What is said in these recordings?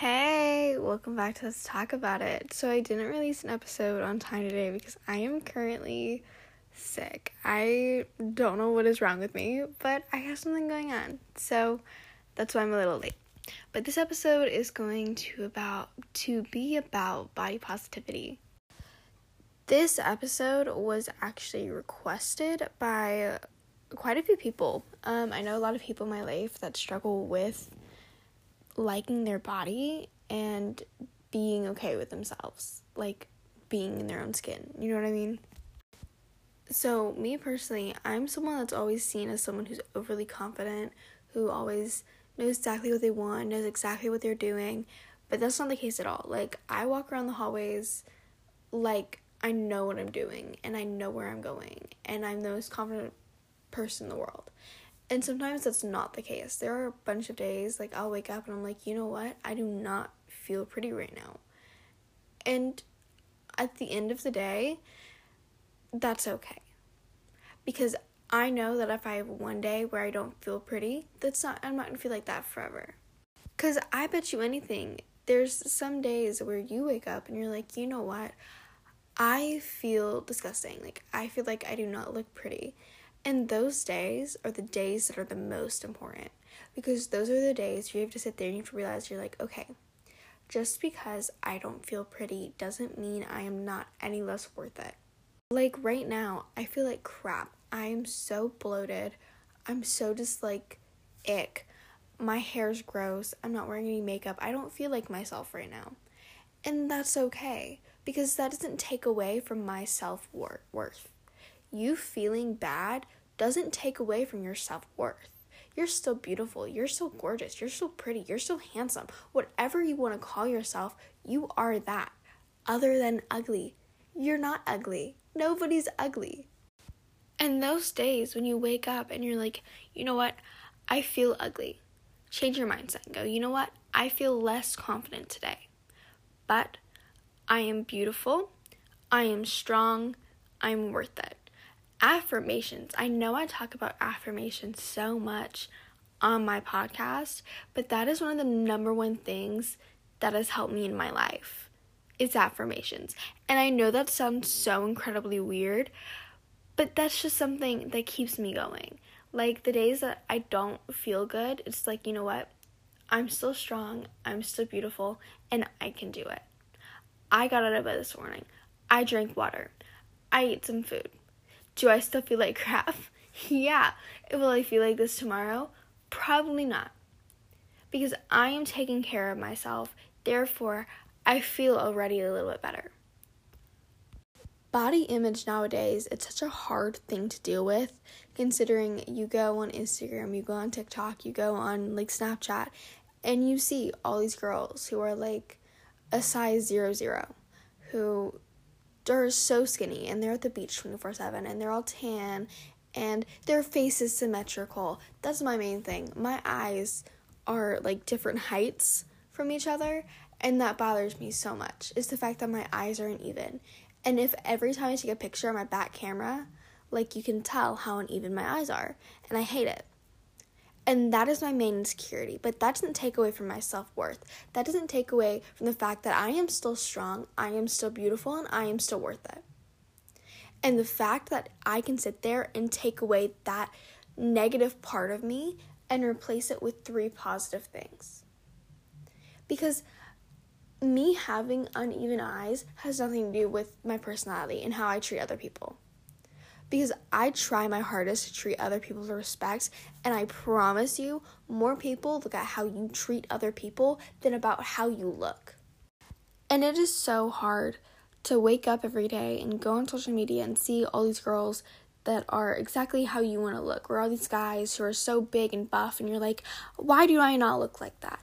Hey, welcome back to Let's Talk About It. So, I didn't release an episode on time today because I am currently sick. I don't know what is wrong with me, but I have something going on. So, that's why I'm a little late. But this episode is going to about to be about body positivity. This episode was actually requested by quite a few people. Um, I know a lot of people in my life that struggle with liking their body and being okay with themselves, like being in their own skin. You know what I mean? So, me personally, I'm someone that's always seen as someone who's overly confident, who always knows exactly what they want, knows exactly what they're doing, but that's not the case at all. Like, I walk around the hallways like I know what I'm doing and I know where I'm going, and I'm the most confident person in the world. And sometimes that's not the case. There are a bunch of days, like, I'll wake up and I'm like, you know what? I do not feel pretty right now. And at the end of the day, that's okay. Because I know that if I have one day where I don't feel pretty, that's not, I'm not gonna feel like that forever. Because I bet you anything, there's some days where you wake up and you're like, you know what? I feel disgusting. Like, I feel like I do not look pretty. And those days are the days that are the most important because those are the days you have to sit there and you have to realize you're like, okay, just because I don't feel pretty doesn't mean I am not any less worth it. Like right now, I feel like crap. I am so bloated. I'm so just like ick. My hair's gross. I'm not wearing any makeup. I don't feel like myself right now. And that's okay because that doesn't take away from my self worth you feeling bad doesn't take away from your self worth. You're still beautiful. You're still gorgeous. You're still pretty. You're still handsome. Whatever you want to call yourself, you are that. Other than ugly. You're not ugly. Nobody's ugly. And those days when you wake up and you're like, you know what? I feel ugly. Change your mindset and go, you know what? I feel less confident today. But I am beautiful. I am strong. I'm worth it affirmations. I know I talk about affirmations so much on my podcast, but that is one of the number one things that has helped me in my life. It's affirmations. And I know that sounds so incredibly weird, but that's just something that keeps me going. Like the days that I don't feel good, it's like, you know what? I'm still strong, I'm still beautiful, and I can do it. I got out of bed this morning. I drank water. I ate some food. Do I still feel like crap? yeah. Will I feel like this tomorrow? Probably not. Because I am taking care of myself, therefore, I feel already a little bit better. Body image nowadays, it's such a hard thing to deal with considering you go on Instagram, you go on TikTok, you go on like Snapchat, and you see all these girls who are like a size zero zero who are so skinny and they're at the beach 24 7 and they're all tan and their face is symmetrical. That's my main thing. My eyes are like different heights from each other and that bothers me so much. Is the fact that my eyes aren't even. And if every time I take a picture on my back camera, like you can tell how uneven my eyes are, and I hate it. And that is my main insecurity. But that doesn't take away from my self worth. That doesn't take away from the fact that I am still strong, I am still beautiful, and I am still worth it. And the fact that I can sit there and take away that negative part of me and replace it with three positive things. Because me having uneven eyes has nothing to do with my personality and how I treat other people because I try my hardest to treat other people with respect, and I promise you, more people look at how you treat other people than about how you look. And it is so hard to wake up every day and go on social media and see all these girls that are exactly how you want to look, or all these guys who are so big and buff, and you're like, why do I not look like that?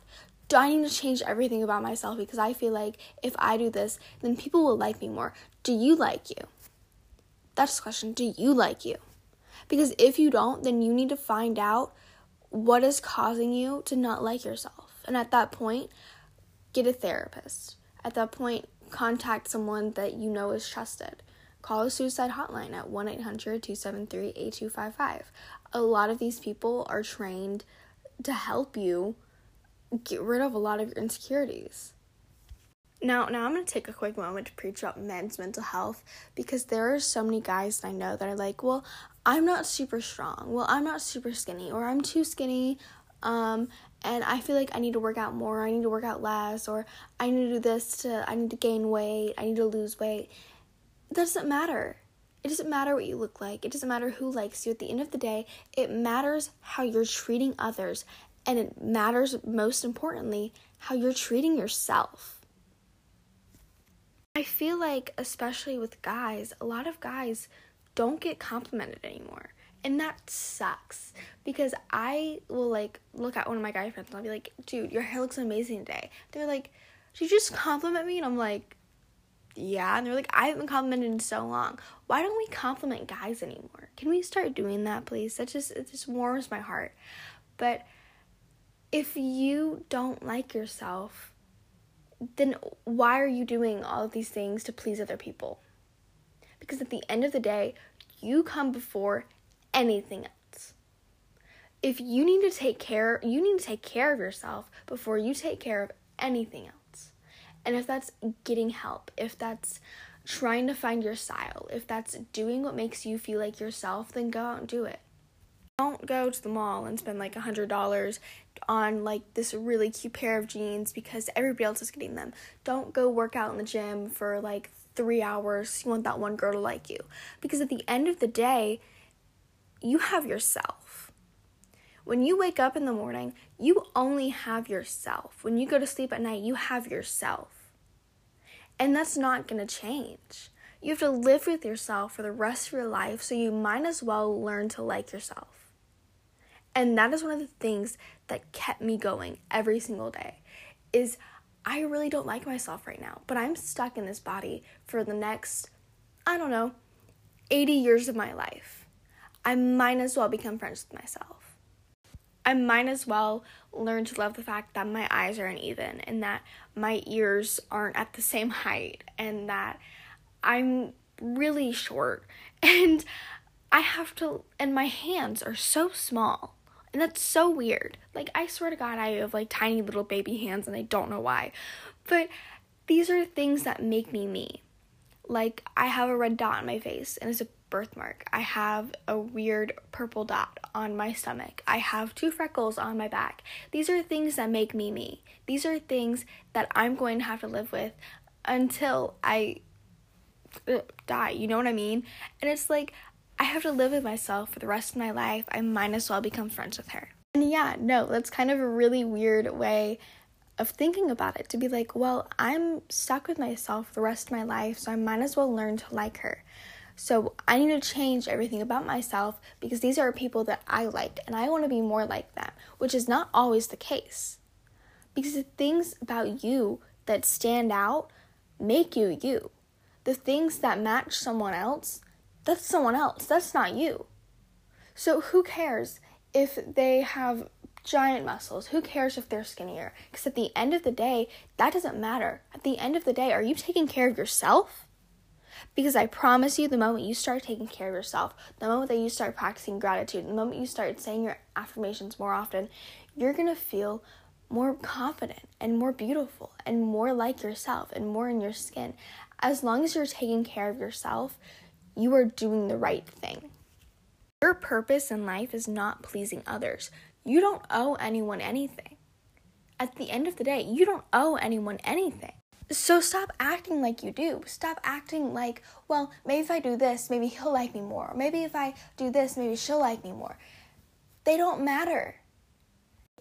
Do I need to change everything about myself because I feel like if I do this, then people will like me more? Do you like you? That's the question. Do you like you? Because if you don't, then you need to find out what is causing you to not like yourself. And at that point, get a therapist. At that point, contact someone that you know is trusted. Call a suicide hotline at 1 800 273 8255. A lot of these people are trained to help you get rid of a lot of your insecurities. Now, now I'm going to take a quick moment to preach about men's mental health because there are so many guys that I know that are like, "Well, I'm not super strong. Well, I'm not super skinny or I'm too skinny um and I feel like I need to work out more, or I need to work out less or I need to do this to I need to gain weight, I need to lose weight." It doesn't matter. It doesn't matter what you look like. It doesn't matter who likes you. At the end of the day, it matters how you're treating others and it matters most importantly how you're treating yourself. I feel like, especially with guys, a lot of guys don't get complimented anymore. And that sucks because I will like look at one of my guy friends and I'll be like, dude, your hair looks amazing today. They're like, did you just compliment me? And I'm like, yeah. And they're like, I haven't complimented in so long. Why don't we compliment guys anymore? Can we start doing that, please? That just it just warms my heart. But if you don't like yourself, then why are you doing all of these things to please other people? Because at the end of the day, you come before anything else. If you need to take care, you need to take care of yourself before you take care of anything else. And if that's getting help, if that's trying to find your style, if that's doing what makes you feel like yourself, then go out and do it. Don't go to the mall and spend like a hundred dollars on like this really cute pair of jeans because everybody else is getting them. Don't go work out in the gym for like three hours. You want that one girl to like you. Because at the end of the day, you have yourself. When you wake up in the morning, you only have yourself. When you go to sleep at night, you have yourself. And that's not going to change. You have to live with yourself for the rest of your life, so you might as well learn to like yourself. And that is one of the things that kept me going every single day is I really don't like myself right now, but I'm stuck in this body for the next I don't know, 80 years of my life. I might as well become friends with myself. I might as well learn to love the fact that my eyes are uneven and that my ears aren't at the same height and that I'm really short and I have to, and my hands are so small. And that's so weird. Like, I swear to God, I have like tiny little baby hands and I don't know why. But these are things that make me me. Like, I have a red dot on my face and it's a birthmark. I have a weird purple dot on my stomach. I have two freckles on my back. These are things that make me me. These are things that I'm going to have to live with until I uh, die. You know what I mean? And it's like, I have to live with myself for the rest of my life. I might as well become friends with her. And yeah, no, that's kind of a really weird way of thinking about it to be like, well, I'm stuck with myself the rest of my life, so I might as well learn to like her. So I need to change everything about myself because these are people that I liked and I want to be more like them, which is not always the case. Because the things about you that stand out make you you. The things that match someone else that's someone else. That's not you. So who cares if they have giant muscles? Who cares if they're skinnier? Because at the end of the day, that doesn't matter. At the end of the day, are you taking care of yourself? Because I promise you, the moment you start taking care of yourself, the moment that you start practicing gratitude, the moment you start saying your affirmations more often, you're to feel more confident and more beautiful and more like yourself and more in your skin. As long as you're taking care of yourself, you are doing the right thing. Your purpose in life is not pleasing others. You don't owe anyone anything. At the end of the day, you don't owe anyone anything. So stop acting like you do. Stop acting like, well, maybe if I do this, maybe he'll like me more. Or maybe if I do this, maybe she'll like me more. They don't matter.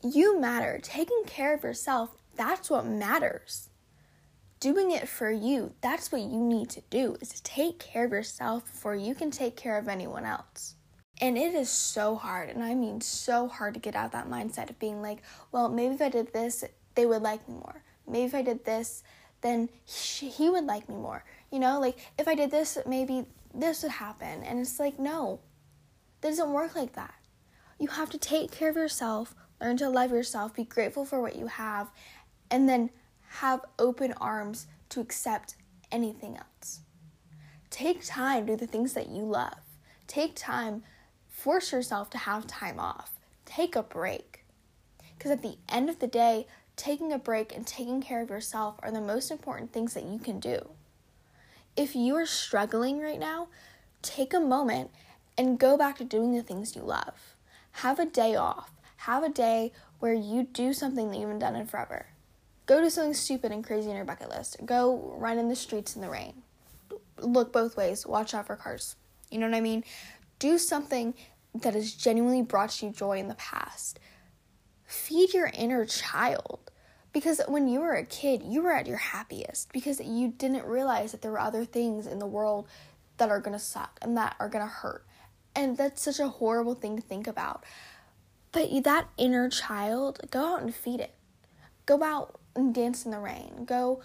You matter. Taking care of yourself, that's what matters doing it for you. That's what you need to do is to take care of yourself before you can take care of anyone else. And it is so hard, and I mean so hard to get out that mindset of being like, well, maybe if I did this, they would like me more. Maybe if I did this, then he would like me more. You know, like if I did this, maybe this would happen. And it's like, no, that doesn't work like that. You have to take care of yourself, learn to love yourself, be grateful for what you have, and then have open arms to accept anything else. Take time to do the things that you love. Take time, force yourself to have time off. Take a break. Because at the end of the day, taking a break and taking care of yourself are the most important things that you can do. If you are struggling right now, take a moment and go back to doing the things you love. Have a day off. Have a day where you do something that you haven't done in forever. Go do something stupid and crazy on your bucket list. Go run in the streets in the rain. Look both ways. Watch out for cars. You know what I mean? Do something that has genuinely brought you joy in the past. Feed your inner child. Because when you were a kid, you were at your happiest because you didn't realize that there were other things in the world that are gonna suck and that are gonna hurt. And that's such a horrible thing to think about. But that inner child, go out and feed it. Go out and dance in the rain. Go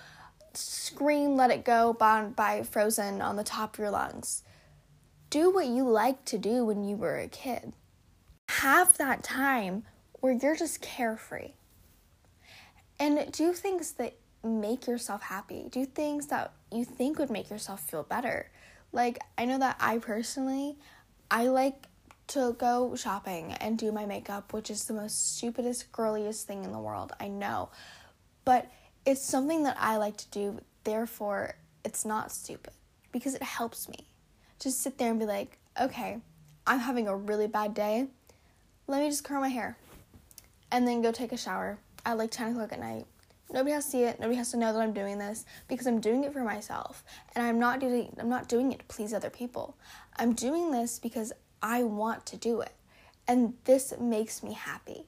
scream Let It Go by, by Frozen on the top of your lungs. Do what you like to do when you were a kid. Have that time where you're just carefree. And do things that make yourself happy. Do things that you think would make yourself feel better. Like, I know that I personally, I like to go shopping and do my makeup, which is the most stupidest, girliest thing in the world. I know. But it's something that I like to do, therefore, it's not stupid because it helps me. Just sit there and be like, okay, I'm having a really bad day. Let me just curl my hair and then go take a shower at like 10 o'clock at night. Nobody has to see it. Nobody has to know that I'm doing this because I'm doing it for myself, and I'm not doing I'm not doing it to please other people. I'm doing this because I want to do it, and this makes me happy.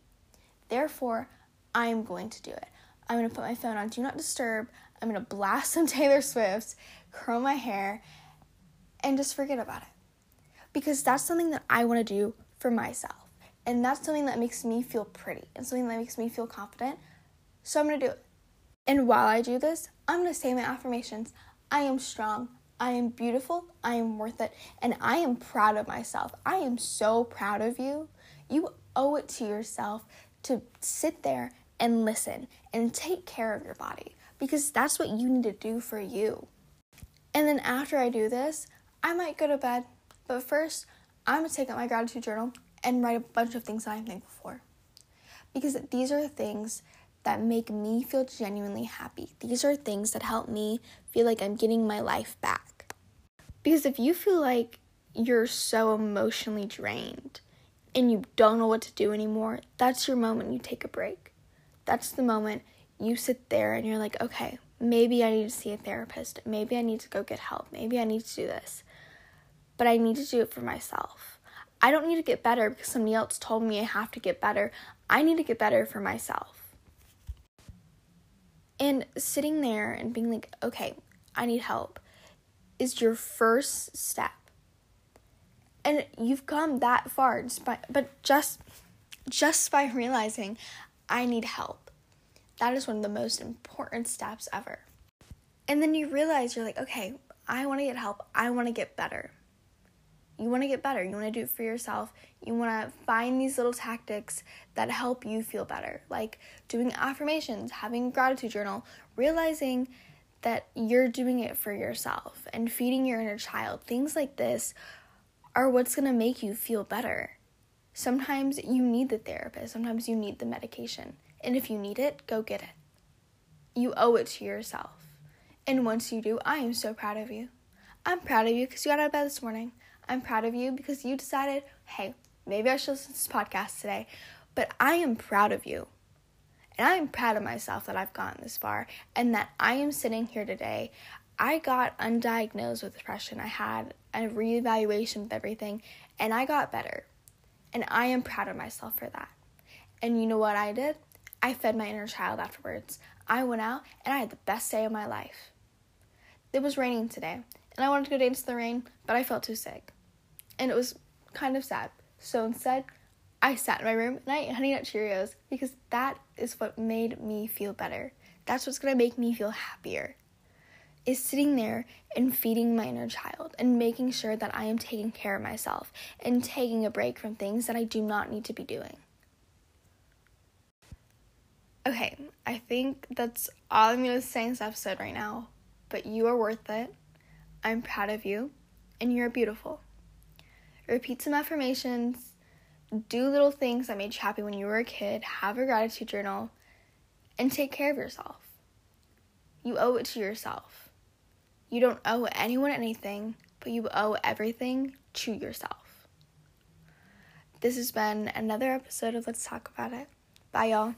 Therefore, I'm going to do it. I'm to put my phone on do not disturb. I'm to blast some Taylor Swift, curl my hair, and just forget about it. Because that's something that I want to do for myself. And that's something that makes me feel pretty and something that makes me feel confident. So I'm to do it. And while I do this, I'm to say my affirmations. I am strong. I am beautiful. I am worth it. And I am proud of myself. I am so proud of you. You owe it to yourself to sit there and listen and take care of your body because that's what you need to do for you. And then after I do this, I might go to bed, but first, I'm gonna take out my gratitude journal and write a bunch of things that I'm thankful for. Because these are things that make me feel genuinely happy. These are things that help me feel like I'm getting my life back. Because if you feel like you're so emotionally drained and you don't know what to do anymore, that's your moment you take a break that's the moment you sit there and you're like, okay, maybe I need to see a therapist. Maybe I need to go get help. Maybe I need to do this. But I need to do it for myself. I don't need to get better because somebody else told me I have to get better. I need to get better for myself. And sitting there and being like, okay, I need help is your first step. And you've come that far, but just just by realizing I need help. That is one of the most important steps ever. And then you realize you're like, okay, I want to get help. I want to get better. You want to get better. You want to do it for yourself. You want to find these little tactics that help you feel better, like doing affirmations, having gratitude journal, realizing that you're doing it for yourself and feeding your inner child. Things like this are what's going to make you feel better. Sometimes you need the therapist, sometimes you need the medication. And if you need it, go get it. You owe it to yourself. And once you do, I am so proud of you. I'm proud of you because you got out of bed this morning. I'm proud of you because you decided, hey, maybe I should listen to this podcast today. But I am proud of you. And I am proud of myself that I've gotten this far and that I am sitting here today. I got undiagnosed with depression. I had a reevaluation with everything and I got better. And I am proud of myself for that. And you know what I did? I fed my inner child afterwards. I went out and I had the best day of my life. It was raining today, and I wanted to go dance in the rain, but I felt too sick. And it was kind of sad. So instead, I sat in my room and I ate Honey Nut Cheerios because that is what made me feel better. That's what's gonna make me feel happier is sitting there and feeding my inner child and making sure that I am taking care of myself and taking a break from things that I do not need to be doing. Okay, I think that's all I'm going to say in this episode right now, but you are worth it. I'm proud of you, and you're beautiful. Repeat some affirmations, do little things that made you happy when you were a kid, have a gratitude journal, and take care of yourself. You owe it to yourself. You don't owe anyone anything, but you owe everything to yourself. This has been another episode of Let's Talk About It. Bye, y'all.